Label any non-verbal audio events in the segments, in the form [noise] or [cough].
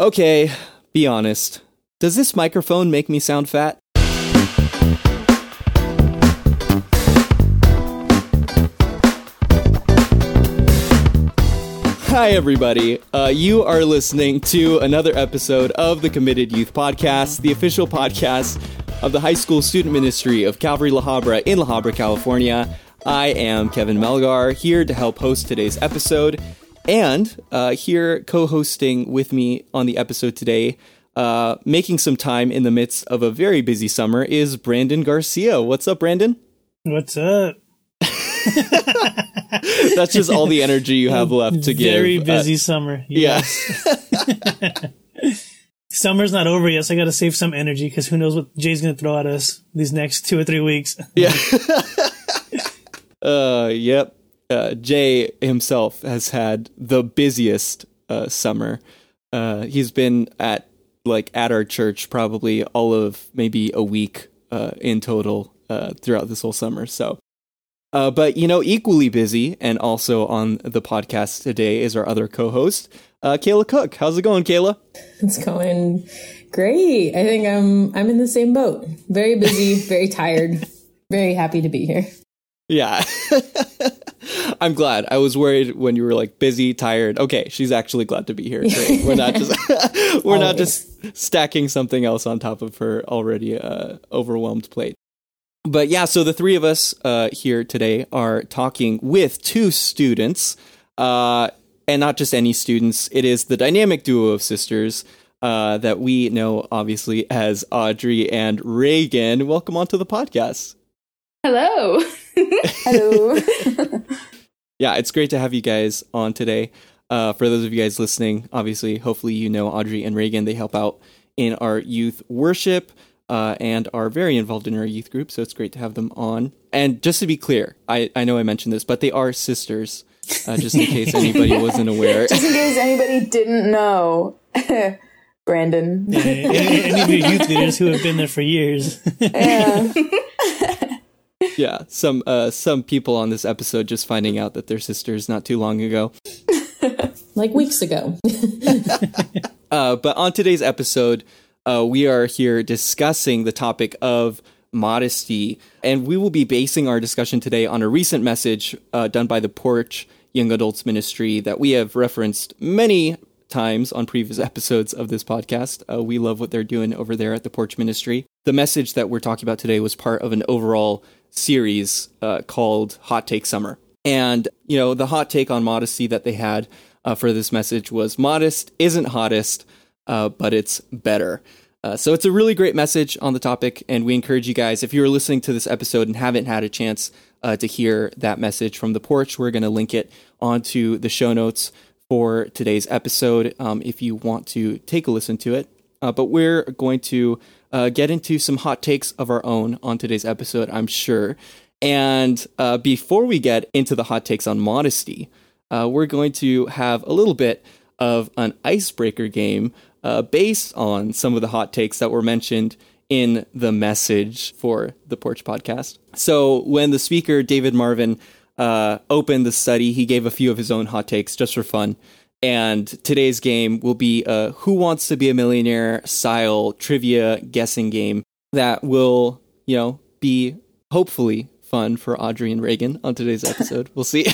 Okay, be honest. Does this microphone make me sound fat? Hi, everybody. Uh, you are listening to another episode of the Committed Youth Podcast, the official podcast of the High School Student Ministry of Calvary La Habra in La Habra, California. I am Kevin Melgar, here to help host today's episode. And uh, here, co hosting with me on the episode today, uh, making some time in the midst of a very busy summer, is Brandon Garcia. What's up, Brandon? What's up? [laughs] That's just all the energy you have left to give. Very Uh, busy summer. Yes. yeah. [laughs] Summer's not over yet, so I got to save some energy because who knows what Jay's going to throw at us these next two or three weeks. Yeah. [laughs] uh, yep. Uh, Jay himself has had the busiest uh, summer. Uh, he's been at like at our church probably all of maybe a week uh, in total uh, throughout this whole summer. So, uh, but you know, equally busy and also on the podcast today is our other co-host, uh, Kayla Cook. How's it going, Kayla? It's going great. I think I'm I'm in the same boat. Very busy, [laughs] very tired, very happy to be here. Yeah. [laughs] I'm glad. I was worried when you were like busy, tired. Okay, she's actually glad to be here. Great. We're not just [laughs] [laughs] we're not just stacking something else on top of her already uh, overwhelmed plate. But yeah, so the three of us uh, here today are talking with two students, uh, and not just any students. It is the dynamic duo of sisters uh, that we know, obviously, as Audrey and Reagan. Welcome onto the podcast. Hello. [laughs] Hello. Yeah, it's great to have you guys on today. Uh, for those of you guys listening, obviously, hopefully you know Audrey and Reagan. They help out in our youth worship uh, and are very involved in our youth group. So it's great to have them on. And just to be clear, I, I know I mentioned this, but they are sisters, uh, just in case anybody [laughs] wasn't aware. Just in case anybody didn't know, [laughs] Brandon. Yeah, any, any of your youth leaders who have been there for years. [laughs] Yeah. Yeah, some uh, some people on this episode just finding out that they're sisters not too long ago. [laughs] like weeks ago. [laughs] Uh, but on today's episode, uh, we are here discussing the topic of modesty, and we will be basing our discussion today on a recent message uh, done by the Porch Young Adults Ministry that we have referenced many times on previous episodes of this podcast. Uh, we love what they're doing over there at the Porch Ministry. The message that we're talking about today was part of an overall series uh, called Hot Take Summer. And, you know, the hot take on modesty that they had uh, for this message was modest isn't hottest, uh, but it's better. Uh, so it's a really great message on the topic, and we encourage you guys, if you're listening to this episode and haven't had a chance uh, to hear that message from the porch, we're going to link it onto the show notes for today's episode um, if you want to take a listen to it. Uh, but we're going to uh, get into some hot takes of our own on today's episode, I'm sure. And uh, before we get into the hot takes on modesty, uh, we're going to have a little bit of an icebreaker game uh, based on some of the hot takes that were mentioned in the message for the Porch podcast. So when the speaker, David Marvin, uh, opened the study, he gave a few of his own hot takes just for fun. And today's game will be a Who Wants to Be a Millionaire style trivia guessing game that will, you know, be hopefully fun for Audrey and Reagan on today's episode. we'll see. [laughs]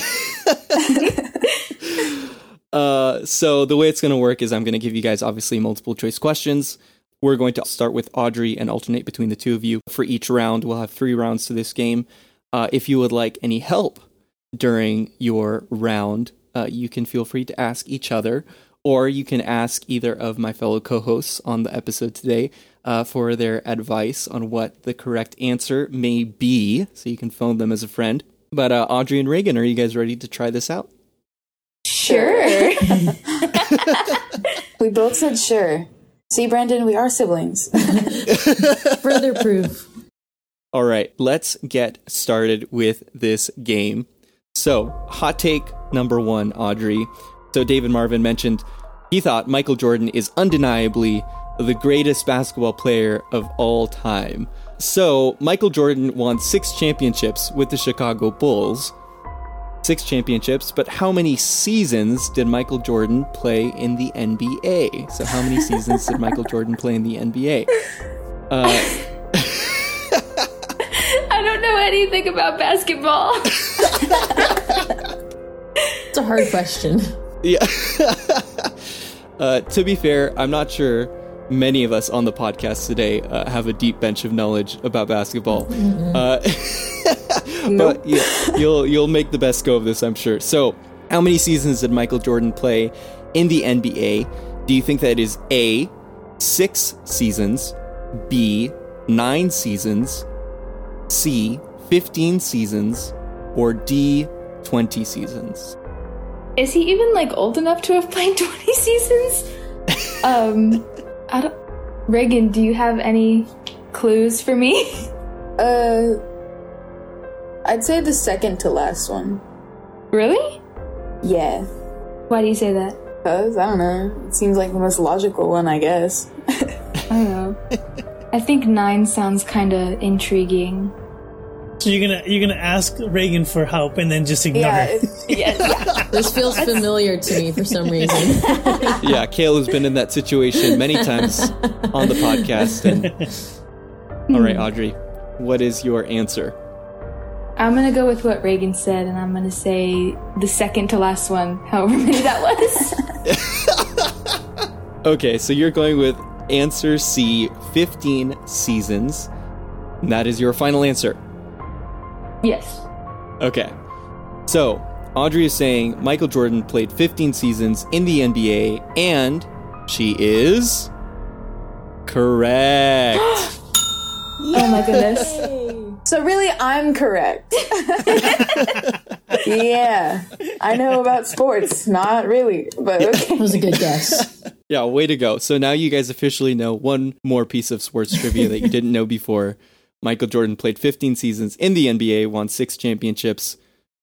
uh, so the way it's going to work is I'm going to give you guys obviously multiple choice questions. We're going to start with Audrey and alternate between the two of you for each round. We'll have three rounds to this game. Uh, if you would like any help during your round, uh, you can feel free to ask each other, or you can ask either of my fellow co hosts on the episode today uh, for their advice on what the correct answer may be. So you can phone them as a friend. But uh, Audrey and Reagan, are you guys ready to try this out? Sure. [laughs] we both said sure. See, Brandon, we are siblings. [laughs] Further proof. All right, let's get started with this game. So, hot take number one, Audrey. So, David Marvin mentioned he thought Michael Jordan is undeniably the greatest basketball player of all time. So, Michael Jordan won six championships with the Chicago Bulls. six championships, but how many seasons did Michael Jordan play in the NBA? So, how many seasons did Michael Jordan play in the NBA? Uh, [laughs] I don't know anything about basketball. [laughs] It's a hard question. yeah. [laughs] uh, to be fair, I'm not sure many of us on the podcast today uh, have a deep bench of knowledge about basketball. Uh, [laughs] but yeah, you'll you'll make the best go of this, I'm sure. So, how many seasons did Michael Jordan play in the NBA? Do you think that is A, six seasons, B, nine seasons, C, 15 seasons, or D, 20 seasons? Is he even like old enough to have played [laughs] 20 seasons? Um, I don't. Reagan, do you have any clues for me? [laughs] Uh, I'd say the second to last one. really? Yeah. Why do you say that? Cause I don't know. It seems like the most logical one, I guess. [laughs] I don't know. I think nine sounds kind of intriguing. So you're gonna you're gonna ask Reagan for help and then just ignore Yeah. her. It's, Yes. [laughs] This feels familiar to me for some reason. [laughs] yeah, Kayla has been in that situation many times on the podcast. And [laughs] all right, Audrey, what is your answer? I'm gonna go with what Reagan said, and I'm gonna say the second to last one, however many that was. Okay, so you're going with answer C, 15 seasons. And that is your final answer. Yes. Okay. So, Audrey is saying Michael Jordan played 15 seasons in the NBA, and she is correct. [gasps] Oh my goodness. so really, I'm correct. [laughs] yeah, I know about sports. Not really, but okay. That was a good guess. yeah, way to go. So now you guys officially know one more piece of sports trivia that you didn't know before. Michael Jordan played 15 seasons in the NBA, won six championships.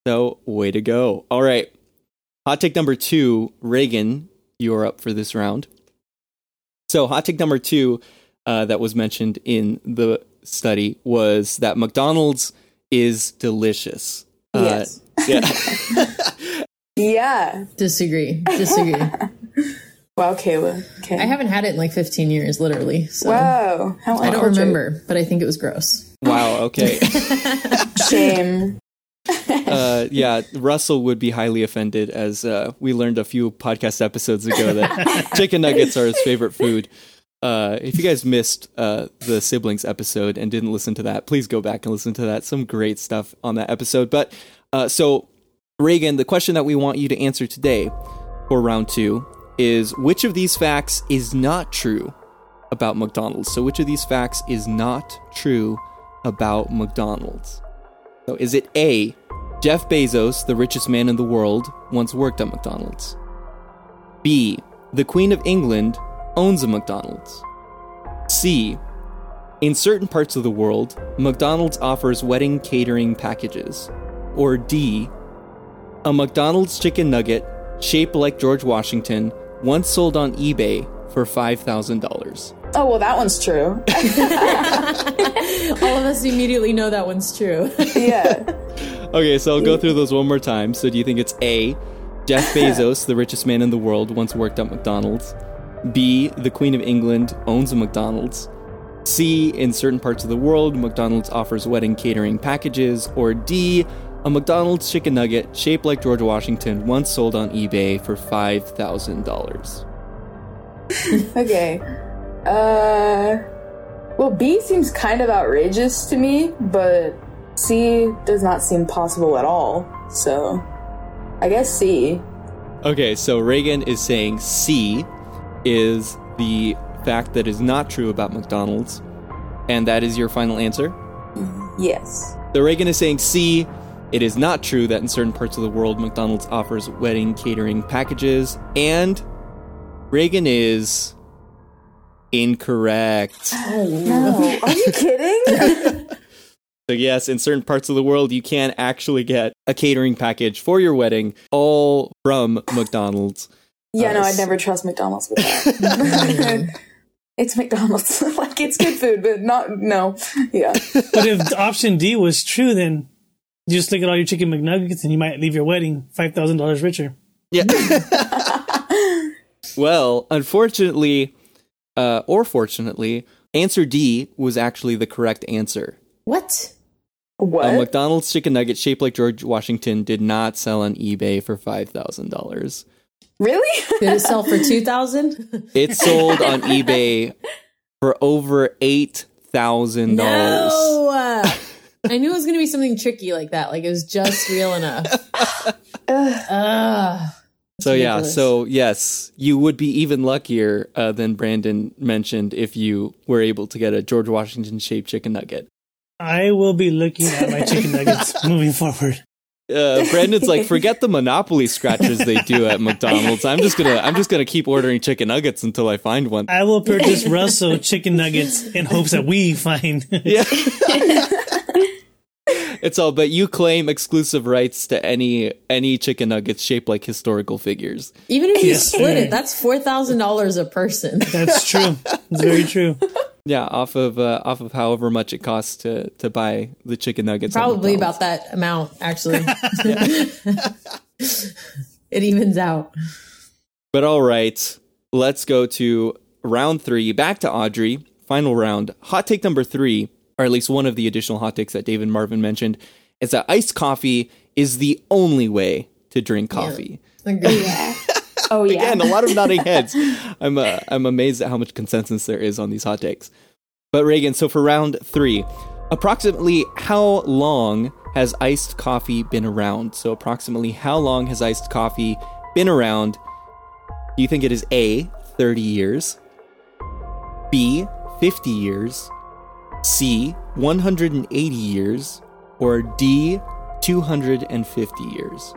So, way to go. All right. Hot take number two Reagan, you are up for this round. So, hot take number two uh, that was mentioned in the study was that McDonald's is delicious. Uh, Yes. yeah. [laughs] Yeah. Disagree. Disagree. [laughs] Wow, Kayla. Okay. I haven't had it in like 15 years, literally. So Wow. How I don't uncultured. remember, but I think it was gross. wow. Okay. [laughs] Shame. uh, yeah, Russell would be highly offended, as uh, we learned a few podcast episodes ago that [laughs] chicken nuggets are his favorite food. Uh, if you guys missed uh, the siblings episode and didn't listen to that, please go back and listen to that. Some great stuff on that episode. But uh, so, Reagan, the question that we want you to answer today for round two is which of these facts is not true about McDonald's? So, which of these facts is not true about McDonald's? So, is it A, Jeff Bezos, the richest man in the world, once worked at McDonald's? B, the Queen of England owns a McDonald's? C, in certain parts of the world, McDonald's offers wedding catering packages? Or D, a McDonald's chicken nugget shaped like George Washington once sold on eBay for $5,000? Oh well, that one's true. [laughs] All of us immediately know that one's true. Yeah. Okay, so I'll go through those one more time. So, do you think it's A, Jeff [laughs] Bezos, the richest man in the world, once worked at McDonald's? B, the Queen of England owns a McDonald's? C, in certain parts of the world, McDonald's offers wedding catering packages? Or D, a McDonald's chicken nugget shaped like George Washington once sold on eBay for $5,000? [laughs] Okay. Uh. Well, B seems kind of outrageous to me, but C does not seem possible at all. So, I guess C. Okay, so Reagan is saying C is the fact that is not true about McDonald's. And that is your final answer? Yes. So Reagan is saying C. It is not true that in certain parts of the world McDonald's offers wedding catering packages. And Reagan is incorrect. Oh, No. Are you kidding? [laughs] [laughs] So yes, in certain parts of the world you can actually get a catering package for your wedding all from McDonald's. yeah, no, Uh, I'd never trust McDonald's with that. [laughs] it's McDonald's. like, it's good food, but not, no. Yeah. But if option D was true, then You just look at all your chicken McNuggets and you might leave your wedding $5,000 richer. Yeah. [laughs] well, unfortunately, uh, or fortunately, answer D was actually the correct answer. What? What? A McDonald's chicken nugget shaped like George Washington did not sell on eBay for five thousand dollars. really? [laughs] Did it sell for two thousand? It sold on eBay for over eight thousand dollars. No. I knew it was going to be something tricky like that. Like it was just real enough. [laughs] Ugh. So yeah, so yes, you would be even luckier uh, than Brandon mentioned if you were able to get a George Washington shaped chicken nugget. I will be looking at my chicken nuggets [laughs] moving forward. Uh, Brandon's like, forget the Monopoly scratchers they do at McDonald's. I'm just gonna, I'm just gonna keep ordering chicken nuggets until I find one. I will purchase Russell chicken nuggets in hopes that we find. Yeah. [laughs] it's all, but you claim exclusive rights to any any chicken nuggets shaped like historical figures. Even if you Yes, split sir. it, that's four thousand dollars a person. [laughs] That's true. It's very true. [laughs] Yeah, off of uh, off of however much it costs to to buy the chicken nuggets. Probably about that amount, actually. [laughs] it evens out. But all right, let's go to round three. Back to Audrey. Final round. Hot take number three, or at least one of the additional hot takes that David Marvin mentioned, is that iced coffee is the only way to drink coffee. Agreed. Oh yeah. Again, a lot of nodding [laughs] heads. I'm uh, I'm amazed at how much consensus there is on these hot takes. But Reagan, so for round three, approximately how long has iced coffee been around? So approximately how long has iced coffee been around? Do you think it is A, 30 years, B, 50 years, C, 180 years, or D, 250 years?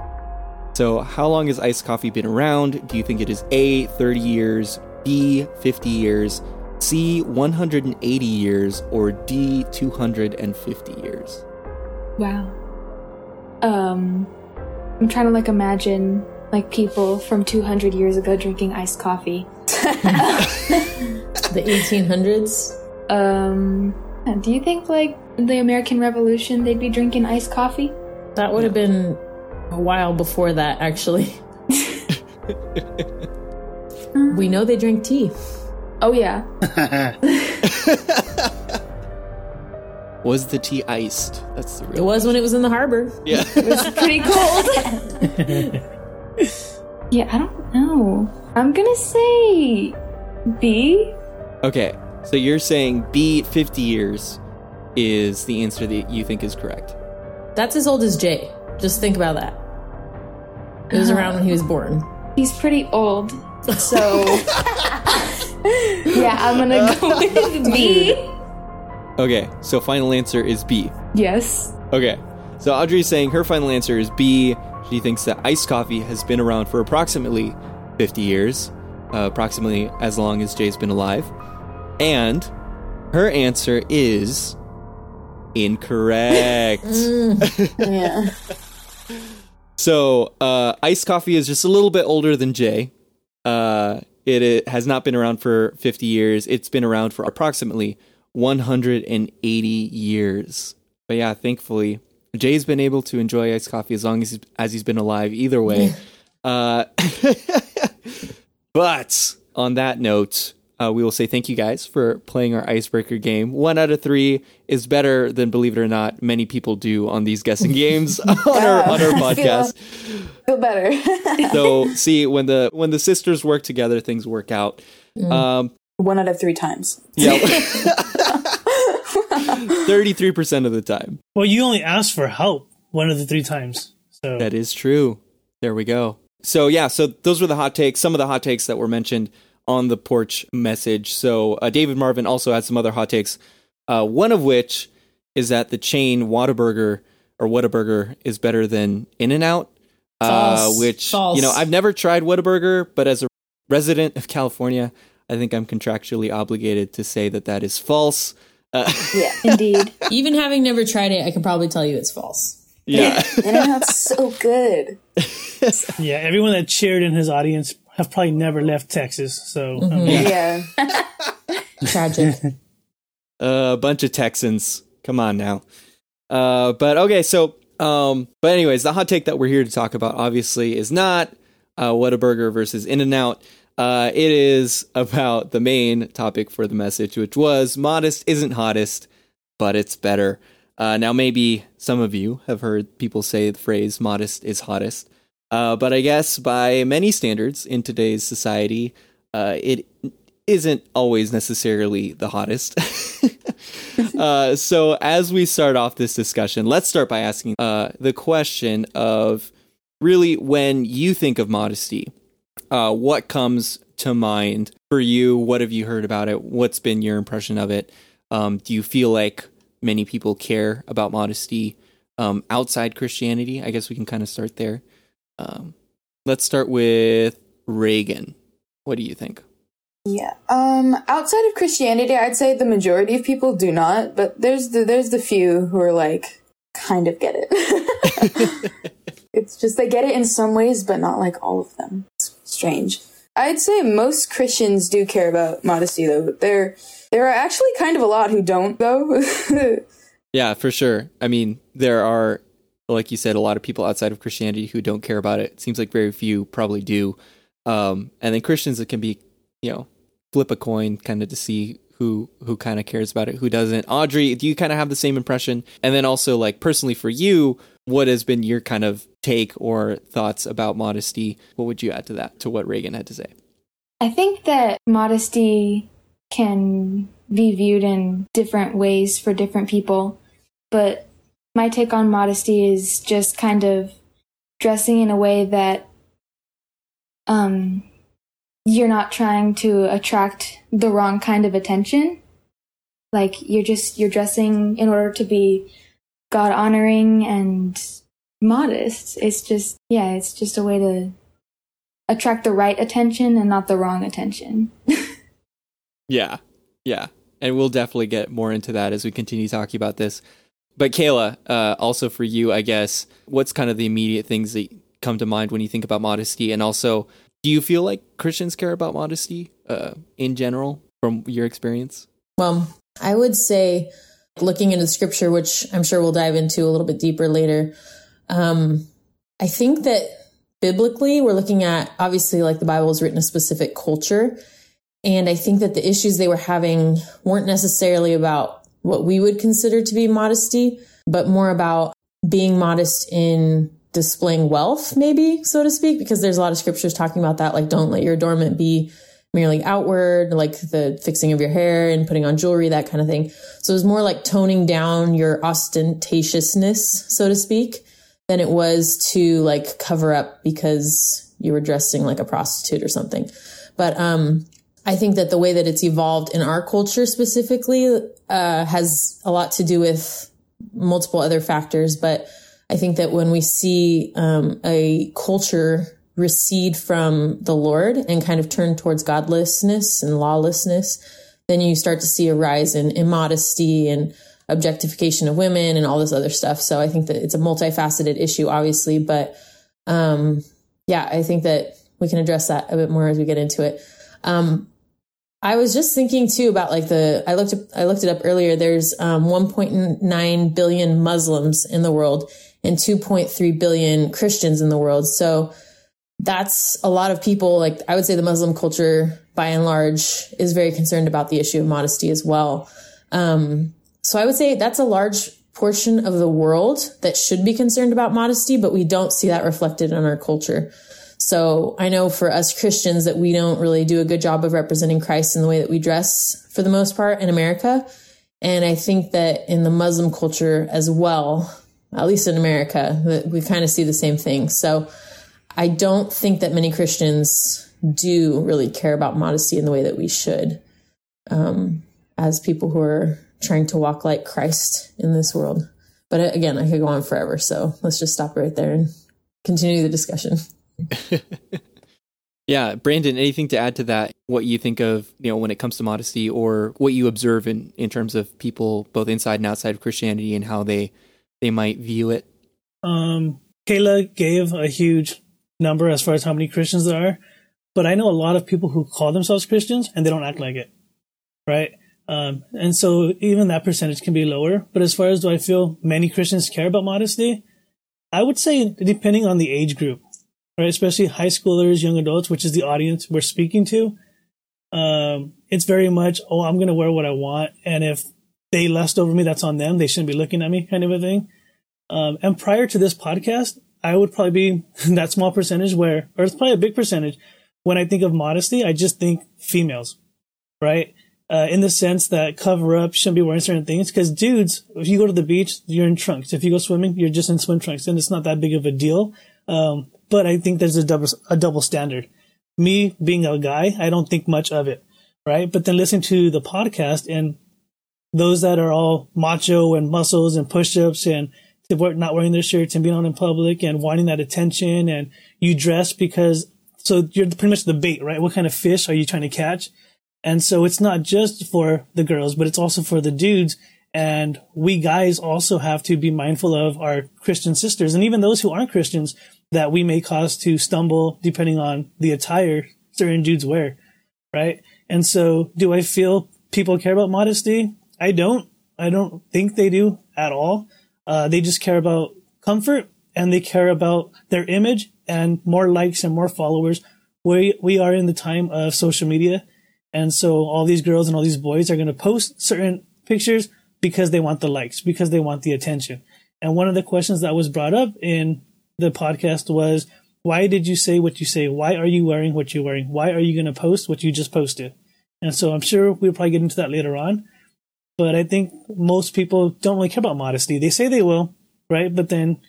So, how long has iced coffee been around? Do you think it is A, 30 years, B, 50 years, C, 180 years, or D, 250 years? Wow. Um, I'm trying to like imagine like people from 200 years ago drinking iced coffee. [laughs] The 1800s. Um, do you think like the American Revolution they'd be drinking iced coffee? That would have been a while before that, actually. [laughs] Um. we know they drink tea. Oh yeah. [laughs] [laughs] Was the tea iced? That's the real. It real. was when it was in the harbor. Yeah. It was pretty cold. yeah, I don't know. I'm gonna say B. okay, so you're saying B, 50 years is the answer that you think is correct. That's as old as Jay. Just think about that. It was around when he was born. [gasps] He's pretty old, so [laughs] yeah, I'm gonna go [laughs] with B. Okay, so final answer is B. Yes. Okay, so Audrey's saying her final answer is B. She thinks that iced coffee has been around for approximately 50 years, uh, approximately as long as Jay's been alive. And her answer is incorrect. [laughs] yeah. [laughs] so, uh, iced coffee is just a little bit older than Jay. Uh, it, it has not been around for 50 years, it's been around for approximately 180 years. But yeah, thankfully, Jay's been able to enjoy iced coffee as long as he's, as he's been alive. Either way, uh, [laughs] but on that note, uh, we will say thank you guys for playing our icebreaker game. One out of three is better than, believe it or not, many people do on these guessing games [laughs] [laughs] on our on our [laughs] podcast. Feel better. So, see when the when the sisters work together, things work out. Um, One out of three times. yeah, thirty three percent of the time. Well, you only asked for help one of the three times. So That is true. There we go. So yeah, so those were the hot takes. Some of the hot takes that were mentioned on the porch message. So uh, David Marvin also had some other hot takes. Uh, one of which is that the chain Whataburger or Whataburger is better than In and Out. Uh, False. which False. you know I've never tried Whataburger, but as a resident of California, I think I'm contractually obligated to say that that is false. Uh, [laughs] Yeah. [laughs] Indeed. Even having never tried it, I can probably tell you it's false. yeah. [laughs] And that's so good. yeah, everyone that cheered in his audience have probably never left Texas. So I mean, Yeah. [laughs] Tragic. [laughs] a bunch of Texans. Come on now. Uh, but okay, so Um, but anyways, the hot take that we're here to talk about obviously is not uh, Whataburger versus In and Out. Uh, it is about the main topic for the message, which was modest isn't hottest, but it's better. Uh, now, maybe some of you have heard people say the phrase modest is hottest, uh, but I guess by many standards in today's society, uh, it isn't always necessarily the hottest. [laughs] uh, so, as we start off this discussion, let's start by asking uh, the question of really when you think of modesty, uh, what comes to mind for you? What have you heard about it? What's been your impression of it? Um, do you feel like many people care about modesty um, outside Christianity? I guess we can kind of start there. Um, let's start with Reagan. What do you think? Yeah. Um, outside of Christianity, I'd say the majority of people do not, but there's the there's the few who are like kind of get it. [laughs] it's just they get it in some ways, but not like all of them. It's strange. I'd say most Christians do care about modesty though. There there are actually kind of a lot who don't though. [laughs] yeah, for sure. I mean, there are like you said a lot of people outside of Christianity who don't care about it. it seems like very few probably do. Um, and then Christians it can be you know, flip a coin kind of to see who who kind of cares about it, who doesn't. Audrey, do you kind of have the same impression? And then also like personally for you, what has been your kind of take or thoughts about modesty? What would you add to that to what Reagan had to say? I think that modesty can be viewed in different ways for different people, but my take on modesty is just kind of dressing in a way that um you're not trying to attract the wrong kind of attention. Like you're just you're dressing in order to be God honoring and modest. It's just yeah, it's just a way to attract the right attention and not the wrong attention. [laughs] yeah. Yeah. And we'll definitely get more into that as we continue talking about this. But Kayla, uh, also for you, I guess, what's kind of the immediate things that come to mind when you think about modesty? And also, do you feel like Christians care about modesty uh, in general from your experience? Well, I would say, looking into scripture, which I'm sure we'll dive into a little bit deeper later, um, I think that biblically, we're looking at obviously like the Bible is written a specific culture. And I think that the issues they were having weren't necessarily about what we would consider to be modesty, but more about being modest in displaying wealth, maybe, so to speak, because there's a lot of scriptures talking about that. Like, don't let your adornment be merely outward, like the fixing of your hair and putting on jewelry, that kind of thing. So it's more like toning down your ostentatiousness, so to speak, than it was to like cover up because you were dressing like a prostitute or something. But, um, I think that the way that it's evolved in our culture specifically, uh, has a lot to do with multiple other factors, but I think that when we see um, a culture recede from the Lord and kind of turn towards godlessness and lawlessness, then you start to see a rise in immodesty and objectification of women and all this other stuff. So I think that it's a multifaceted issue, obviously, but um, yeah, I think that we can address that a bit more as we get into it. Um, I was just thinking too about like the I looked up, I looked it up earlier. There's um, 1.9 billion Muslims in the world, and 2.3 billion Christians in the world. So that's a lot of people. Like I would say the Muslim culture by and large is very concerned about the issue of modesty as well. Um, so I would say that's a large portion of the world that should be concerned about modesty, but we don't see that reflected in our culture. So I know for us Christians that we don't really do a good job of representing Christ in the way that we dress for the most part in America. And I think that in the Muslim culture as well, at least in America, that we kind of see the same thing. So I don't think that many Christians do really care about modesty in the way that we should, um, as people who are trying to walk like Christ in this world. But uh, again, I could go on forever. So let's just stop right there and continue the discussion. [laughs] yeah, Brandon, anything to add to that? What you think of, you know, when it comes to modesty or what you observe in, in terms of people both inside and outside of Christianity and how they they might view it? Um, Kayla gave a huge number as far as how many Christians there are, but I know a lot of people who call themselves Christians and they don't act like it, right? Um, and so even that percentage can be lower. But as far as do I feel many Christians care about modesty? I would say depending on the age group, right? Especially high schoolers, young adults, which is the audience we're speaking to. Um, it's very much, oh, I'm going to wear what I want. And if they lust over me, that's on them. They shouldn't be looking at me kind of a thing. Um, and prior to this podcast, I would probably be [laughs] that small percentage where, or it's probably a big percentage. When I think of modesty, I just think females, right? Uh, in the sense that cover up shouldn't be wearing certain things. Cause dudes, if you go to the beach, you're in trunks. If you go swimming, you're just in swim trunks and it's not that big of a deal. Um, but I think there's a double, a double standard. Me being a guy, I don't think much of it, right? But then listening to the podcast and those that are all macho and muscles and push-ups and not wearing their shirts and being out in public and wanting that attention and you dress because so you're pretty much the bait, right? What kind of fish are you trying to catch? And so it's not just for the girls, but it's also for the dudes. And we guys also have to be mindful of our Christian sisters and even those who aren't Christians that we may cause to stumble depending on the attire certain dudes wear. Right. And so do I feel people care about modesty? I don't. I don't think they do at all. Uh, they just care about comfort and they care about their image and more likes and more followers. We, we are in the time of social media and so all these girls and all these boys are going to post certain pictures because they want the likes, because they want the attention. And one of the questions that was brought up in the podcast was, why did you say what you say? Why are you wearing what you're wearing? Why are you going to post what you just posted? And so I'm sure we'll probably get into that later on. But I think most people don't really care about modesty. They say they will, right? But then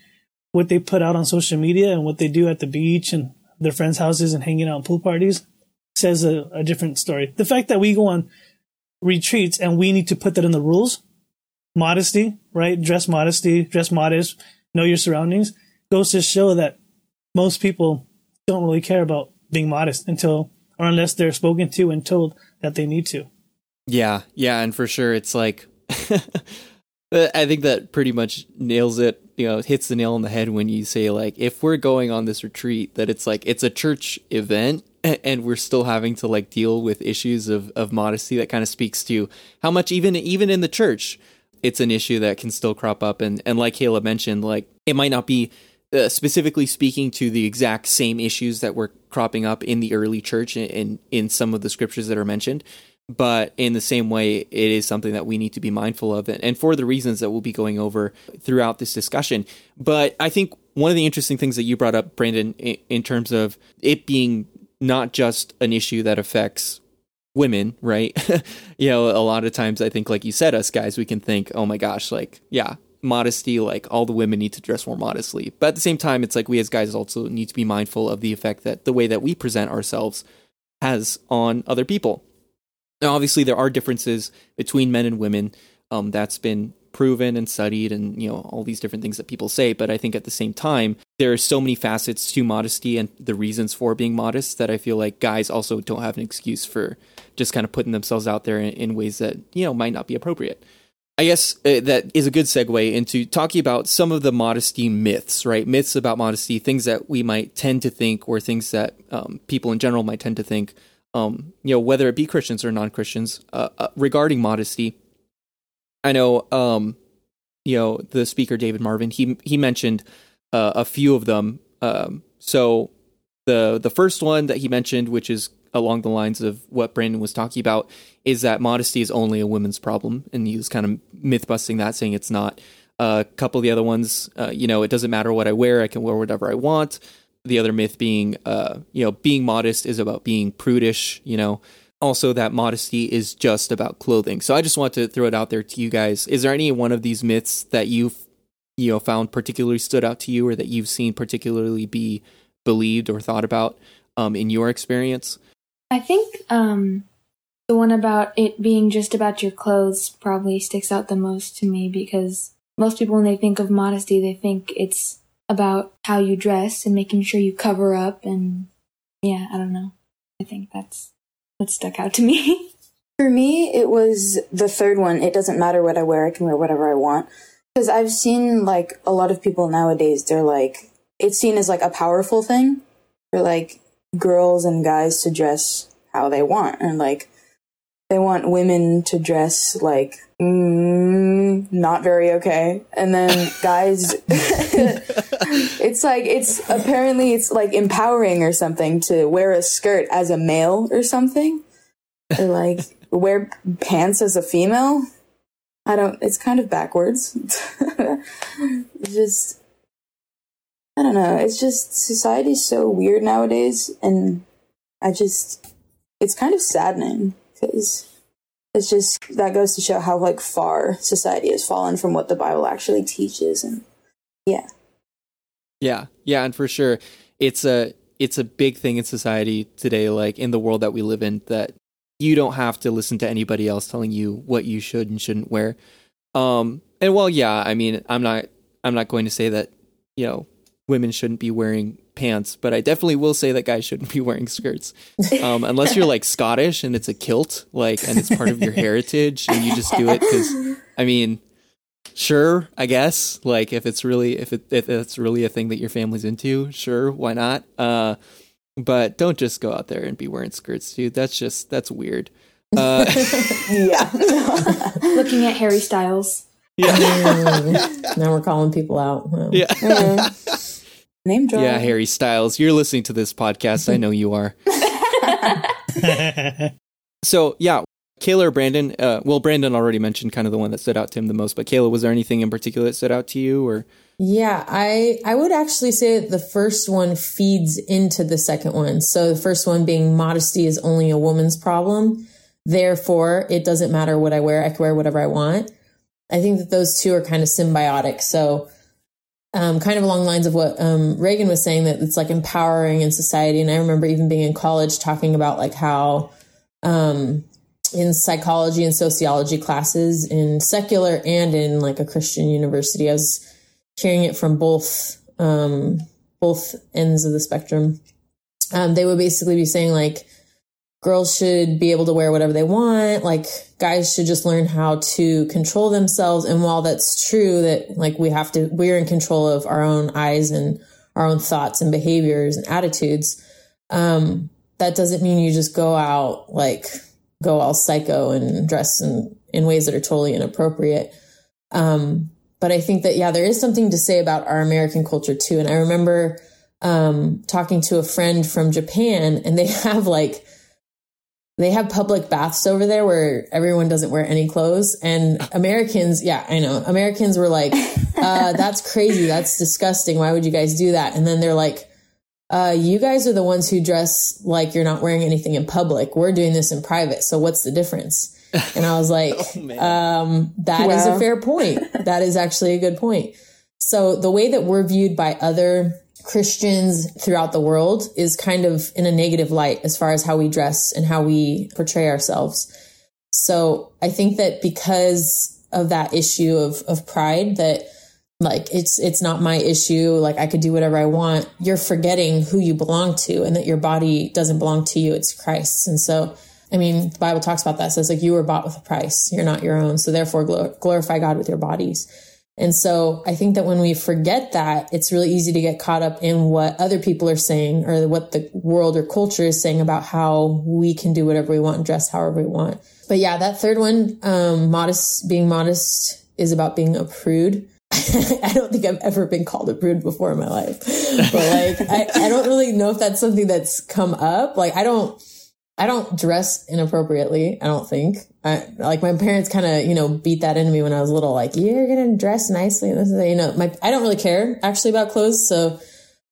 what they put out on social media and what they do at the beach and their friends' houses and hanging out in pool parties, says a, a different story. The fact that we go on retreats and we need to put that in the rules, modesty, right? Dress modesty, dress modest, know your surroundings, goes to show that most people don't really care about being modest until or unless they're spoken to and told that they need to. Yeah, yeah, and for sure it's like [laughs] uh, I think that pretty much nails it, you know, hits the nail on the head when you say like if we're going on this retreat that it's like it's a church event [laughs] and we're still having to like deal with issues of, of modesty that kind of speaks to how much even even in the church it's an issue that can still crop up and and like Kayla mentioned like it might not be uh, specifically speaking to the exact same issues that were cropping up in the early church in, in in some of the scriptures that are mentioned but in the same way it is something that we need to be mindful of and for the reasons that we'll be going over throughout this discussion but i think one of the interesting things that you brought up brandon in terms of it being not just an issue that affects women, right? [laughs] you know, a lot of times I think, like you said, us guys, we can think, oh my gosh, like, yeah, modesty, like all the women need to dress more modestly. But at the same time, it's like we as guys also need to be mindful of the effect that the way that we present ourselves has on other people. Now, obviously, there are differences between men and women. Um, that's been proven and studied and you know all these different things that people say but i think at the same time there are so many facets to modesty and the reasons for being modest that i feel like guys also don't have an excuse for just kind of putting themselves out there in, in ways that you know might not be appropriate I guess uh, that is a good segue into talking about some of the modesty myths, right? Myths about modesty, things that we might tend to think, or things that um, people in general might tend to think, um, you know, whether it be Christians or non Christians, uh, uh, regarding modesty. I know, um, you know, the speaker David Marvin. He he mentioned uh, a few of them. Um, so the the first one that he mentioned, which is along the lines of what Brandon was talking about, is that modesty is only a women's problem, and he was kind of myth busting that, saying it's not. Uh, a couple of the other ones, uh, you know, it doesn't matter what I wear; I can wear whatever I want. The other myth being, uh, you know, being modest is about being prudish. You know, also that modesty is just about clothing. So I just want to throw it out there to you guys. Is there any one of these myths that you've you know found particularly stood out to you or that you've seen particularly be believed or thought about um, in your experience? I think um, the one about it being just about your clothes probably sticks out the most to me because most people, when they think of modesty, they think it's about how you dress and making sure you cover up. And yeah, I don't know. I think that's that stuck out to me. [laughs] For me, it was the third one. It doesn't matter what I wear, I can wear whatever I want. Because I've seen like a lot of people nowadays, they're like, it's seen as like a powerful thing for like girls and guys to dress how they want. And like, they want women to dress like mm, not very okay, and then [laughs] guys, [laughs] it's like it's apparently it's like empowering or something to wear a skirt as a male or something, or like [laughs] wear pants as a female. I don't. It's kind of backwards. it's just. I don't know. It's just society's so weird nowadays, and I just. It's kind of saddening because it's just that goes to show how like far society has fallen from what the Bible actually teaches, and yeah, yeah, yeah, and for sure, it's a it's a big thing in society today, like in the world that we live in, that you don't have to listen to anybody else telling you what you should and shouldn't wear. Um, and well, yeah, I mean, I'm not I'm not going to say that you know women shouldn't be wearing pants, but I definitely will say that guys shouldn't be wearing skirts. Um, unless you're like Scottish and it's a kilt, like, and it's part of your heritage and you just do it because, I mean, sure, I guess, like if it's really, if it, if it's really a thing that your family's into, sure, why not? Uh, but don't just go out there and be wearing skirts, dude. That's just, that's weird. Uh, [laughs] yeah. [laughs] Looking at Harry Styles. yeah. [laughs] now we're calling people out. Wow. Yeah. Mhm. Name drop. Yeah, Harry Styles, you're listening to this podcast. I know you are. [laughs] [laughs] So, yeah, Kayla or Brandon? Uh, well, Brandon already mentioned kind of the one that stood out to him the most, but Kayla, was there anything in particular that stood out to you? Or Yeah, I I would actually say that the first one feeds into the second one. So the first one being modesty is only a woman's problem. Therefore, it doesn't matter what I wear. I can wear whatever I want. I think that those two are kind of symbiotic. So um, kind of along the lines of what um, Reagan was saying that it's like empowering in society. And I remember even being in college talking about like how um, in psychology and sociology classes in secular and in like a Christian university, I was hearing it from both um, both ends of the spectrum. Um, they would basically be saying like girls should be able to wear whatever they want. Like guys should just learn how to control themselves. And while that's true that like we have to we're in control of our own eyes and our own thoughts and behaviors and attitudes um that doesn't mean you just go out like go all psycho and dress in in ways that are totally inappropriate. Um but i think that yeah there is something to say about our american culture too. And i remember um talking to a friend from japan and they [laughs] have like they have public baths over there where everyone doesn't wear any clothes. And americans yeah i know. Americans were like [laughs] uh, that's crazy. That's disgusting. Why would you guys do that? And then they're like uh, you guys are the ones who dress like you're not wearing anything in public. We're doing this in private. So what's the difference? And i was [laughs] like um, that is Wow. a fair point. That is actually a good point. So the way that we're viewed by other Christians throughout the world is kind of in a negative light as far as how we dress and how we portray ourselves. So I think that because of that issue of, of pride that like it's it's not my issue. Like i could do whatever i want. You're forgetting who you belong to and that your body doesn't belong to you. It's christ's and so i mean the bible talks about that. Says like you were bought with a price. You're not your own. So therefore glor- glorify god with your bodies and so I think that when we forget that, it's really easy to get caught up in what other people are saying or what the world or culture is saying about how we can do whatever we want and dress however we want. But yeah, that third one, um, modest, being modest is about being a prude. [laughs] I don't think I've ever been called a prude before in my life, but like, I, I don't really know if that's something that's come up. Like, I don't, I don't dress inappropriately. I don't think. I, like my parents kind of, you know, beat that into me when I was little. Like you're gonna dress nicely, and this is, you know, my I don't really care actually about clothes. So,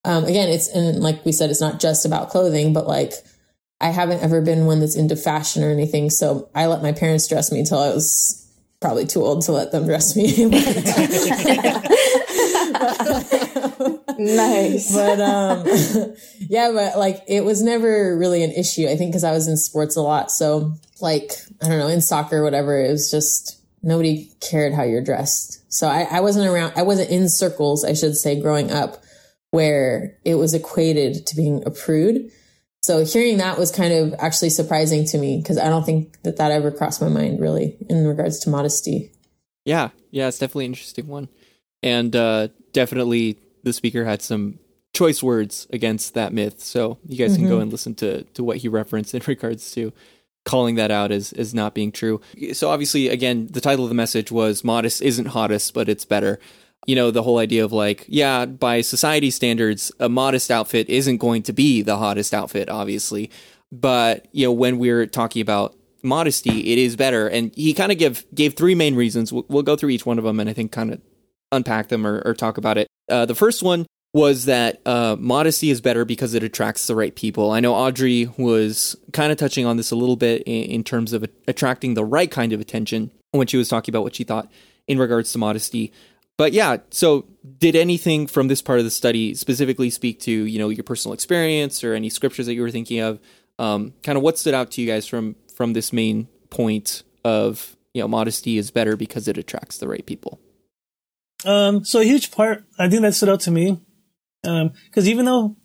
um, again, it's and like we said, it's not just about clothing, but like I haven't ever been one that's into fashion or anything. So I let my parents dress me until I was probably too old to let them dress me. [laughs] [laughs] [laughs] Nice. but [laughs] um [laughs] yeah but like it was never really an issue i think because i was in sports a lot. So like i don't know in soccer or whatever it was just nobody cared how you're dressed. So I, I wasn't around i wasn't in circles i should say growing up where it was equated to being a prude. So hearing that was kind of actually surprising to me because i don't think that that ever crossed my mind really in regards to modesty. Yeah, yeah, it's definitely an interesting one, and uh, definitely the speaker had some choice words against that myth. So you guys can go mm-hmm. and listen to to what he referenced in [laughs] regards to calling that out as as not being true. So obviously, again, the title of the message was "Modest isn't hottest, but it's better." You know, the whole idea of like, yeah, by society standards, a modest outfit isn't going to be the hottest outfit, obviously. But you know, when we're talking about modesty, it is better. And he kind of give gave three main reasons. We'll, we'll, go through each one of them, and I think kind of unpack them or, or talk about it. Uh, the first one was that uh, modesty is better because it attracts the right people. I know Audrey was kind of touching on this a little bit in, in terms of attracting the right kind of attention when she was talking about what she thought in regards to modesty. But yeah, so did anything from this part of the study specifically speak to you know your personal experience or any scriptures that you were thinking of? Um, kind of what stood out to you guys from from this main point of you know modesty is better because it attracts the right people. Um, so a huge part I think that stood out to me because um, even though,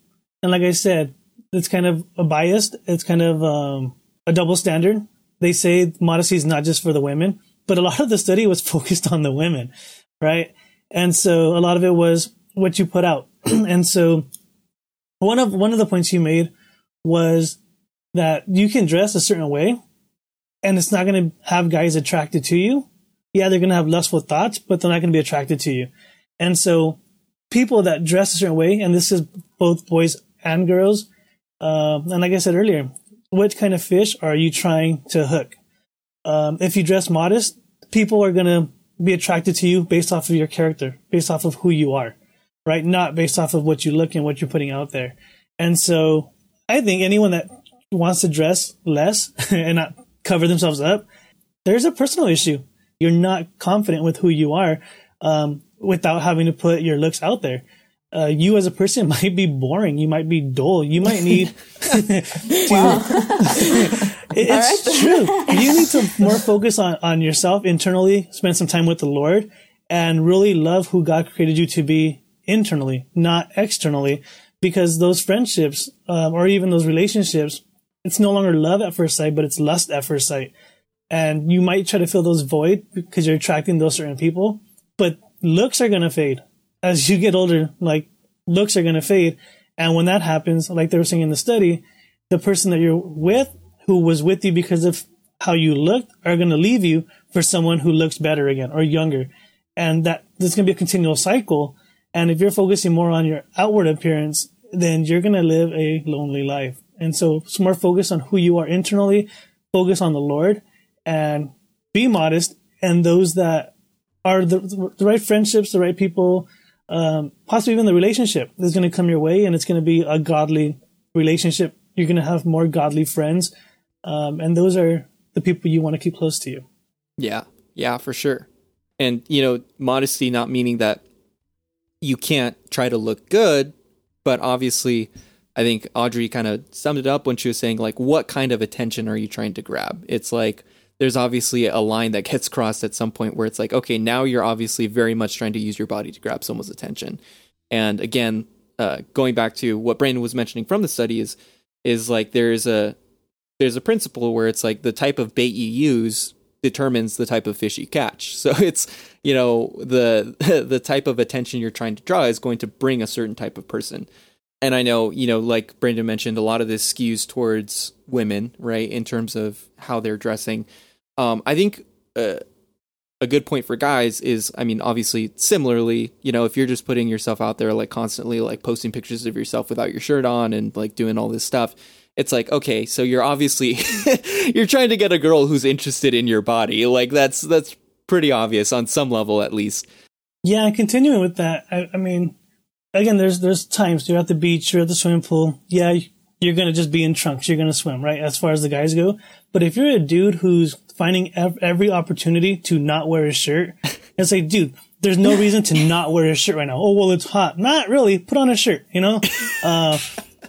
and like I said, it's kind of a biased, it's kind of um, a double standard. They say modesty is not just for the women, but a lot of the study was [laughs] focused on the women, right? And so a lot of it was what you put out. [clears throat] and so one of one of the points you made was that you can dress a certain way and it's not going to have guys attracted to you. Yeah, they're going to have lustful thoughts, but they're not going to be attracted to you. And so people that dress a certain way, and this is both boys and girls. Uh, and like I said earlier, what kind of fish are you trying to hook? Um, if you dress modest, people are going to be attracted to you based off of your character, based off of who you are, right? Not based off of what you look and what you're putting out there. And so I think anyone that wants to dress less [laughs] and not cover themselves up, there's a personal issue. You're not confident with who you are. Um, without having to put your looks out there. Uh, you as a person [laughs] might be boring. You might be dull. You might need [laughs] [laughs] to. it, it's true. You need to more focus on, on yourself internally, spend some time with the Lord, and really love who God created you to be internally, not externally, because those friendships um, or even those relationships, it's no longer love at first sight, but it's lust at first sight. And you might try to fill those void because you're attracting those certain people, but looks are going to fade as you get older. Like looks are going to fade. And when that happens, like they were saying in the study, the person that you're with who was with you because of how you looked are going to leave you for someone who looks better again or younger. And that there's going to be a continual cycle. And if you're focusing more on your outward appearance, then you're going to live a lonely life. And so it's more focus on who you are internally, focus on the Lord and be modest. And those that are the, the right friendships, the right people, um, possibly even the relationship is going to come your way and it's going to be a godly relationship. You're going to have more godly friends. Um, and those are the people you want to keep close to you. Yeah. Yeah, for sure. And, you know, modesty not meaning that you can't try to look good, but obviously, I think Audrey kind of summed it up when she was saying, like, what kind of attention are you trying to grab? It's like, there's obviously a line that gets crossed at some point where it's like, okay, now you're obviously very much trying to use your body to grab someone's attention. And again, uh, going back to what Brandon was mentioning from the study is is like there's a there's a principle where it's like the type of bait you use determines the type of fish you catch. [laughs] So it's you know the [laughs] the type of attention you're trying to draw is going to bring a certain type of person. And I know you know like Brandon mentioned, a lot of this skews towards women, right, in terms of how they're dressing. Um, I think uh, a good point for guys is, I mean, obviously, similarly, you know, if you're just putting yourself out there, like constantly, like posting pictures of yourself without your shirt on and like doing all this stuff, it's like, okay, so you're obviously [laughs] you're trying to get a girl who's interested in your body. Like that's that's pretty obvious on some level, at least. Yeah, continuing with that, I, I mean, again, there's there's times you're at the beach, you're at the swimming pool. Yeah, you're gonna just be in trunks. You're gonna swim, right? As far as the guys go. But if you're a dude who's finding every opportunity to not wear a shirt [laughs] and say, dude, there's no reason to not wear a shirt right now. Oh, well, it's hot. Not really. Put on a shirt, you know? [laughs] Uh,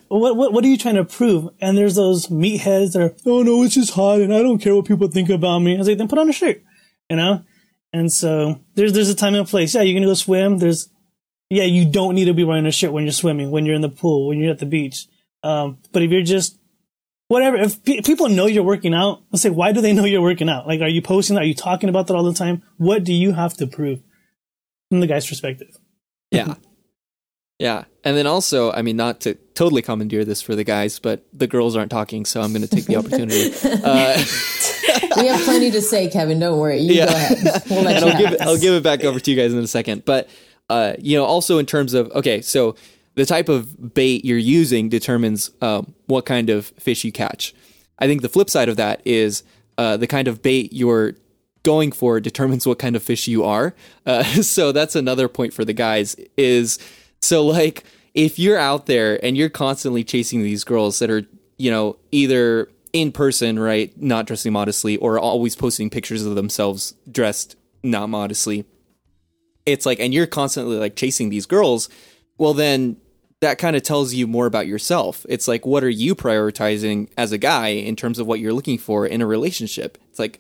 what, what, what are you trying to prove? And there's those meatheads that are, oh no, it's just hot and I don't care what people think about me. I was like, then put on a shirt, you know? And so there's, there's a time and place. Yeah, you're going to go swim. There's, yeah, you don't need to be wearing a shirt when you're swimming, when you're in the pool, when you're at the beach. Um, but if you're just whatever, if people know you're working out, let's say, why do they [laughs] know you're working out? Like, are you posting? Are you talking about that all the time? What do you have to prove from the guy's perspective? Yeah. [laughs] Yeah. And then also, I mean, not to totally commandeer this for the guys, but the girls aren't talking, so I'm going to take the opportunity. [laughs] Uh, we have plenty to say, Kevin. Don't worry. You Yeah. go ahead. We'll let and you I'll give it. I'll give it back over to you guys in a second. But uh, you know, also in terms of okay, so the type of bait you're using determines um, what kind of fish you catch. I think the flip side of that is uh, the kind of bait you're going for determines what kind of fish you are. Uh, [laughs] so that's another point for the guys is so like if you're out there and you're constantly chasing these girls that are you know either in person right not dressing modestly or always posting pictures of themselves dressed not modestly it's like and you're constantly like chasing these girls well then that kind of tells you more about yourself. It's like what are you prioritizing as a guy in terms of what you're looking for in a relationship? It's like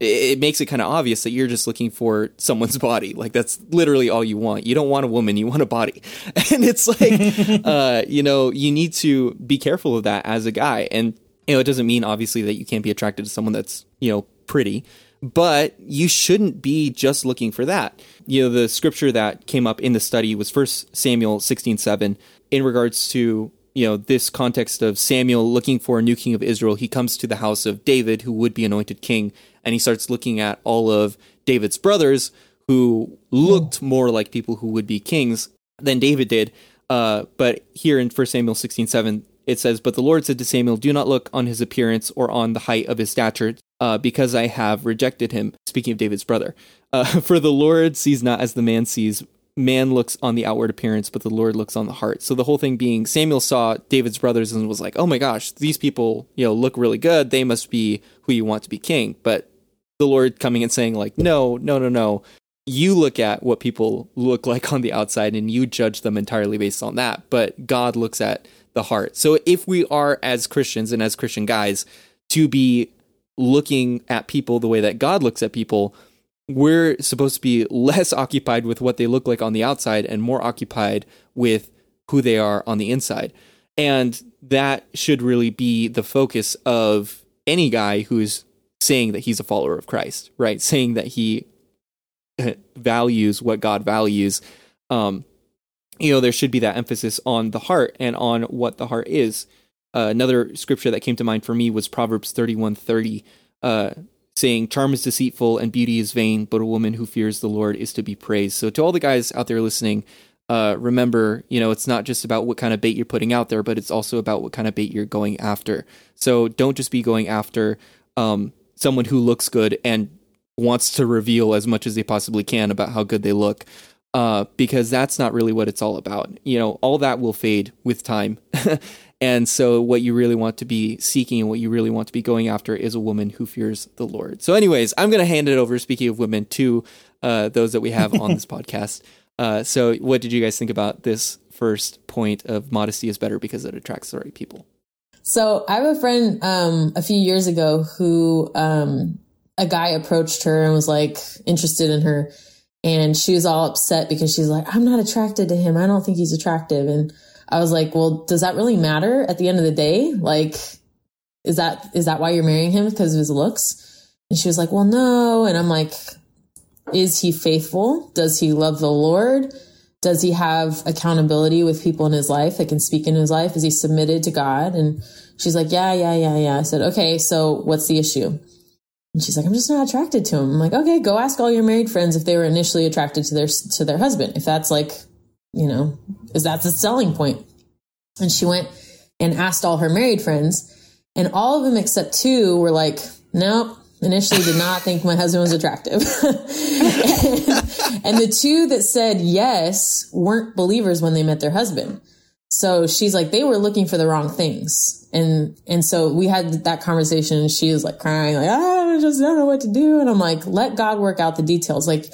it, makes it kind of obvious that you're just looking for someone's body. Like that's literally all you want. You don't want a woman you want a body. [laughs] And it's like [laughs] uh you know you need to be careful of that as a guy. And you know it doesn't mean obviously that you can't be attracted to someone that's you know pretty but you shouldn't be just looking for that. You know, the scripture that came up in the study was First Samuel 16:7 in regards to, you know, this context of Samuel looking for a new king of Israel. He comes to the house of David who would be anointed king and he starts looking at all of David's brothers who looked more like people who would be kings than David did. Uh, but here in 1 Samuel 16:7 it says, But the Lord said to Samuel, Do not look on his appearance or on the height of his stature, uh, because I have rejected him. Speaking of David's brother. Uh, [laughs] for the Lord sees not as the man sees. Man looks on the outward appearance, but the Lord looks on the heart. So the whole thing being Samuel saw David's brothers and was like, Oh my gosh, these people, you know, look really good. They must be who you want to be king. But the Lord coming and saying, like, no, no, no, no. You look at what people look like on the outside and you judge them entirely based on that. But God looks at the heart. So if we are as Christians and as Christian guys to be looking at people the way that God looks at people, we're supposed to be [laughs] less occupied with what they look like on the outside and more occupied with who they are on the inside. And that should really be the focus of any guy who's saying that he's a follower of Christ, right? Saying that he values what God values. Um, you know, there should be that emphasis on the heart and on what the heart is. Uh, another scripture that came to mind for me was Proverbs thirty-one thirty, uh, saying, "Charm is deceitful and beauty is vain, but a woman who fears the Lord is to be praised." So, to all the guys out there listening, uh, remember, you know, it's not just about what kind of bait you're putting out there, but it's also about what kind of bait you're going after. So, don't just be going after um, someone who looks good and wants to reveal as much as they possibly can about how good they look uh, because that's not really what it's all about. You know, all that will fade with time. [laughs] and so, what you really want to be seeking and what you really want to be going after is a woman who fears the Lord. So, anyways, I'm going to hand it over, speaking of women, to uh, those that we have on this [laughs] podcast. Uh, so, what did you guys think about this first point of modesty is better because it attracts the right people? So I have a friend um, a few years ago who um, a guy approached her and was like interested in her, and she was all upset because she's like, "I'm not attracted to him. I don't think he's attractive." And I was like, "Well, does that really matter at the end of the day? Like, is that is that why you're marrying him because of his looks?" And she was like, "Well, no." And I'm like, "Is he faithful? Does he love the Lord?" does he have accountability with people in his life that can speak in his life? Is he submitted to God? And she's like, yeah, yeah, yeah, yeah. I said, okay, so what's the issue? And she's like, I'm just not attracted to him. I'm like, okay, go ask all your married friends if they were initially attracted to their, to their husband. If that's like, you know, is that's a selling point. And she went and asked all her married friends and all of them except two were like, nope, initially did not think my husband was attractive. and, [laughs] and the two that said yes weren't believers when they met their husband. So she's like, they were looking for the wrong things. And, and so we had that conversation and she was like crying, like, "Ah, I just don't know what to do. And I'm like, let God work out the details. Like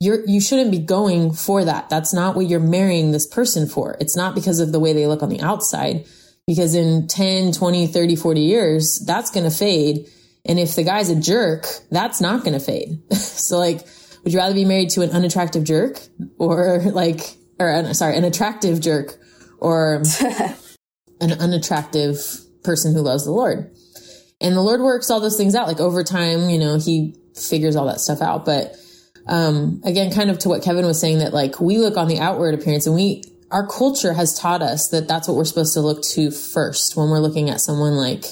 you're, you shouldn't be going for that. That's not what you're marrying this person for. It's not because of the way they look on the outside, because in 10, 20, 30, 40 years, that's going to fade. And if the guy's a jerk, that's not going to fade. [laughs] so like, would you rather be married to an unattractive jerk or like, or uh, sorry, an attractive jerk or [laughs] an unattractive person who loves the Lord? And the Lord works all those things out. Like over time, you know, he figures all that stuff out. But, um, again, kind of to what Kevin was saying that like we look on the outward appearance and we, our culture has taught us that that's what we're supposed to look to first when we're looking at someone like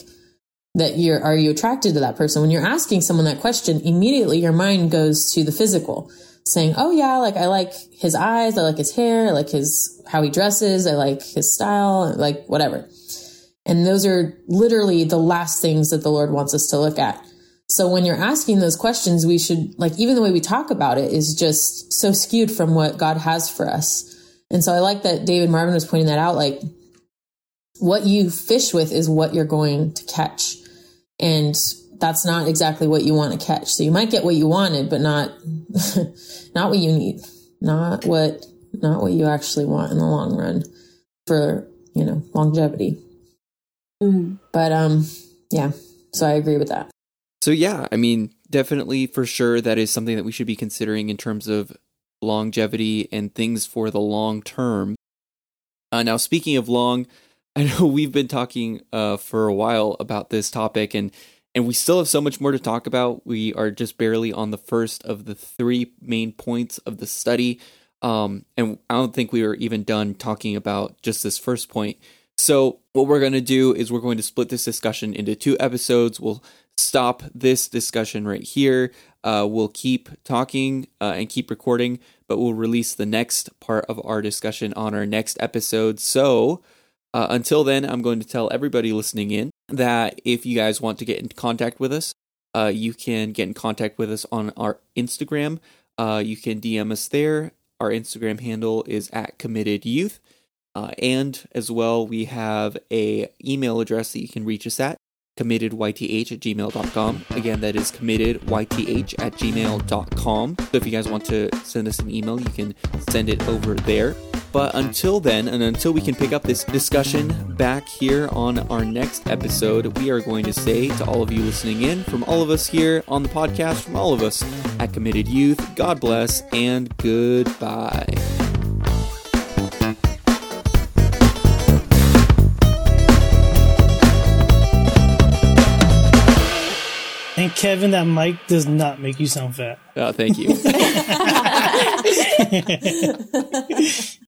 that you're are you attracted to that person? When you're asking someone that question immediately your mind goes to the physical saying oh yeah like i like his eyes i like his hair i like his how he dresses i like his style like whatever. And those are literally the last things that the lord wants us to look at so when you're asking those questions we should like even the way we talk about it is just so skewed from what god has for us and so i like that david marvin was pointing that out like what you fish with is what you're going to catch and that's not exactly what you want to catch. So you might get what you wanted, but not [laughs] not what you need, not what not what you actually want in the long run for you know longevity. Mm-hmm. But um, yeah. So I agree with that. So yeah, I mean, definitely for sure that is something that we should be considering in terms of longevity and things for the long term. Uh, now, speaking of long, [laughs] I know we've been talking uh, for a while about this topic, and and we still have so much more to talk about. We are just barely on the first of the three main points of the study, um, and I don't think we were even done talking about just this first point. So what we're going to do is we're going to split this discussion into two episodes. We'll stop this discussion right here. Uh, we'll keep talking uh, and keep recording, but we'll release the next part of our discussion on our next episode. So uh, until then, I'm going to tell everybody listening in that if you guys want to get in contact with us, uh, you can get in contact with us on our Instagram. Uh, you can DM us there. Our Instagram handle is at committed youth. Uh, and as well, we have a email address that you can reach us at committedyouth at gmail.com. Again, that is committedyouth at gmail.com. So if you guys want to send us an email, you can send it over there. But until then, and until we can pick up this discussion back here on our next episode, we are going to say to all of you listening in, from all of us here on the podcast, from all of us at Committed Youth, God bless and goodbye. And Kevin, that mic does not make you sound fat. Oh, thank you. [laughs] [laughs]